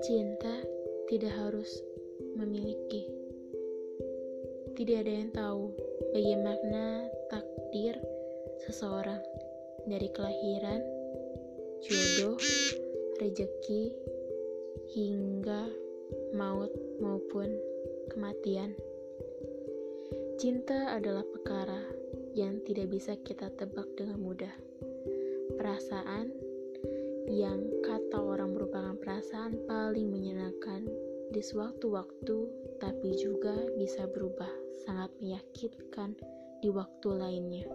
Cinta tidak harus memiliki. Tidak ada yang tahu bagaimana takdir seseorang dari kelahiran, jodoh, rejeki, hingga maut maupun kematian. Cinta adalah perkara yang tidak bisa kita tebak dengan mudah. Perasaan yang kata orang merupakan perasaan paling menyenangkan di sewaktu-waktu, tapi juga bisa berubah sangat meyakinkan di waktu lainnya.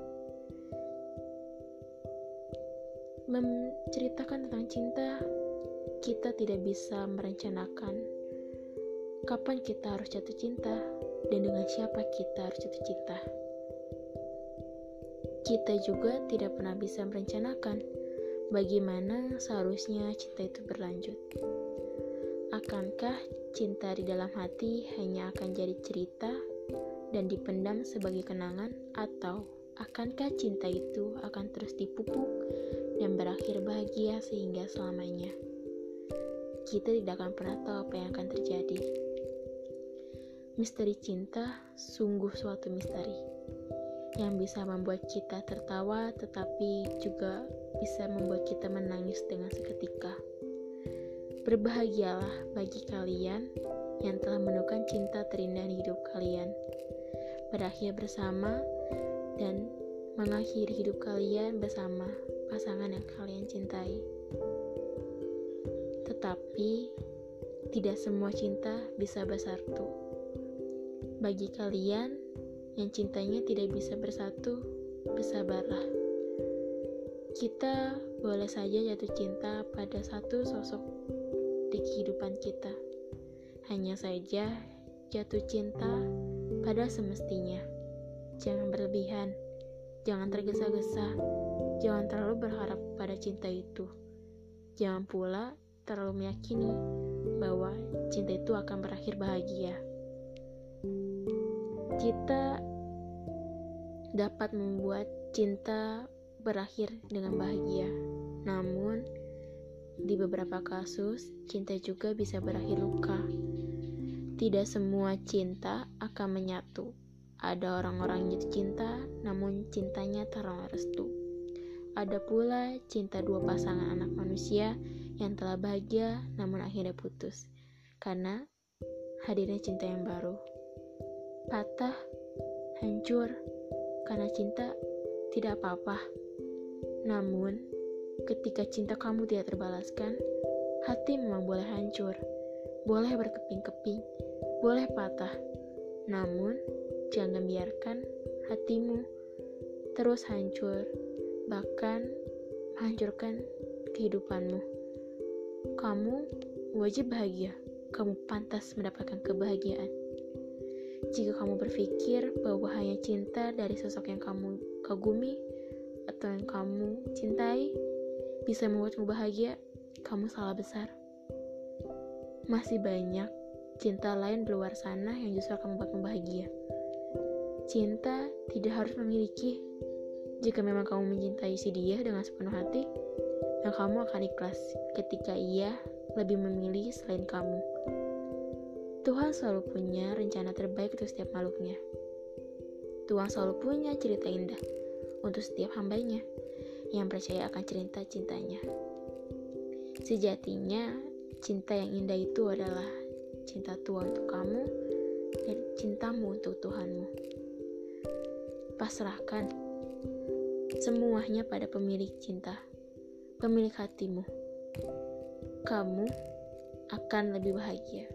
Menceritakan tentang cinta, kita tidak bisa merencanakan kapan kita harus jatuh cinta dan dengan siapa kita harus jatuh cinta. Kita juga tidak pernah bisa merencanakan bagaimana seharusnya cinta itu berlanjut. Akankah cinta di dalam hati hanya akan jadi cerita dan dipendam sebagai kenangan atau akankah cinta itu akan terus dipupuk dan berakhir bahagia sehingga selamanya? Kita tidak akan pernah tahu apa yang akan terjadi. Misteri cinta sungguh suatu misteri yang bisa membuat kita tertawa tetapi juga bisa membuat kita menangis dengan seketika. Berbahagialah bagi kalian yang telah menemukan cinta terindah di hidup kalian. Berakhir bersama dan mengakhiri hidup kalian bersama pasangan yang kalian cintai. Tetapi tidak semua cinta bisa bersatu. Bagi kalian yang cintanya tidak bisa bersatu, bersabarlah. Kita boleh saja jatuh cinta pada satu sosok di kehidupan kita. Hanya saja jatuh cinta pada semestinya. Jangan berlebihan, jangan tergesa-gesa, jangan terlalu berharap pada cinta itu. Jangan pula terlalu meyakini bahwa cinta itu akan berakhir bahagia kita dapat membuat cinta berakhir dengan bahagia. Namun, di beberapa kasus, cinta juga bisa berakhir luka. Tidak semua cinta akan menyatu. Ada orang-orang yang jatuh cinta, namun cintanya terlalu restu. Ada pula cinta dua pasangan anak manusia yang telah bahagia, namun akhirnya putus karena hadirnya cinta yang baru patah, hancur, karena cinta tidak apa-apa. Namun, ketika cinta kamu tidak terbalaskan, hati memang boleh hancur, boleh berkeping-keping, boleh patah. Namun, jangan biarkan hatimu terus hancur, bahkan menghancurkan kehidupanmu. Kamu wajib bahagia, kamu pantas mendapatkan kebahagiaan. Jika kamu berpikir bahwa hanya cinta dari sosok yang kamu kagumi atau yang kamu cintai bisa membuatmu bahagia, kamu salah besar. Masih banyak cinta lain di luar sana yang justru akan membuatmu bahagia. Cinta tidak harus memiliki. Jika memang kamu mencintai si dia dengan sepenuh hati, yang kamu akan ikhlas ketika ia lebih memilih selain kamu. Tuhan selalu punya rencana terbaik untuk setiap makhluknya. Tuhan selalu punya cerita indah untuk setiap hambanya yang percaya akan cerita cintanya. Sejatinya, cinta yang indah itu adalah cinta Tuhan untuk kamu dan cintamu untuk Tuhanmu. Pasrahkan semuanya pada pemilik cinta, pemilik hatimu. Kamu akan lebih bahagia.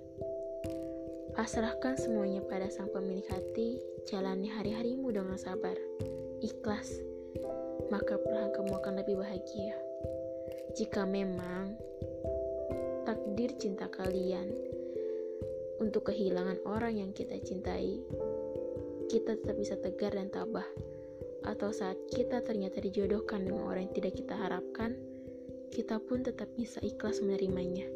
Pasrahkan semuanya pada sang pemilik hati, jalani hari-harimu dengan sabar, ikhlas, maka perlahan kamu akan lebih bahagia. Jika memang takdir cinta kalian untuk kehilangan orang yang kita cintai, kita tetap bisa tegar dan tabah. Atau saat kita ternyata dijodohkan dengan orang yang tidak kita harapkan, kita pun tetap bisa ikhlas menerimanya.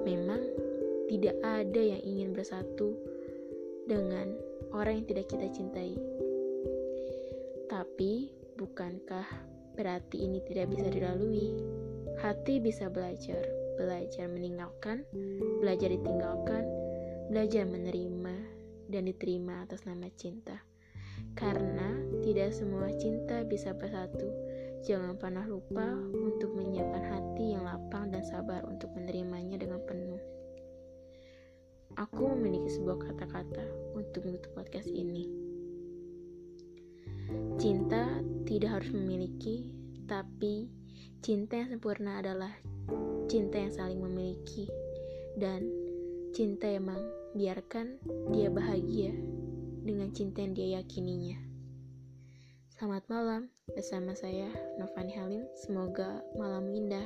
Memang tidak ada yang ingin bersatu dengan orang yang tidak kita cintai. Tapi, bukankah berarti ini tidak bisa dilalui. Hati bisa belajar, belajar meninggalkan, belajar ditinggalkan, belajar menerima, dan diterima atas nama cinta. Karena tidak semua cinta bisa bersatu. Jangan pernah lupa untuk menyiapkan hati yang lapang dan sabar untuk menerimanya dengan. Aku memiliki sebuah kata-kata untuk menutup podcast ini. Cinta tidak harus memiliki, tapi cinta yang sempurna adalah cinta yang saling memiliki dan cinta yang membiarkan dia bahagia dengan cinta yang dia yakininya. Selamat malam bersama saya Novani Halim. Semoga malam indah.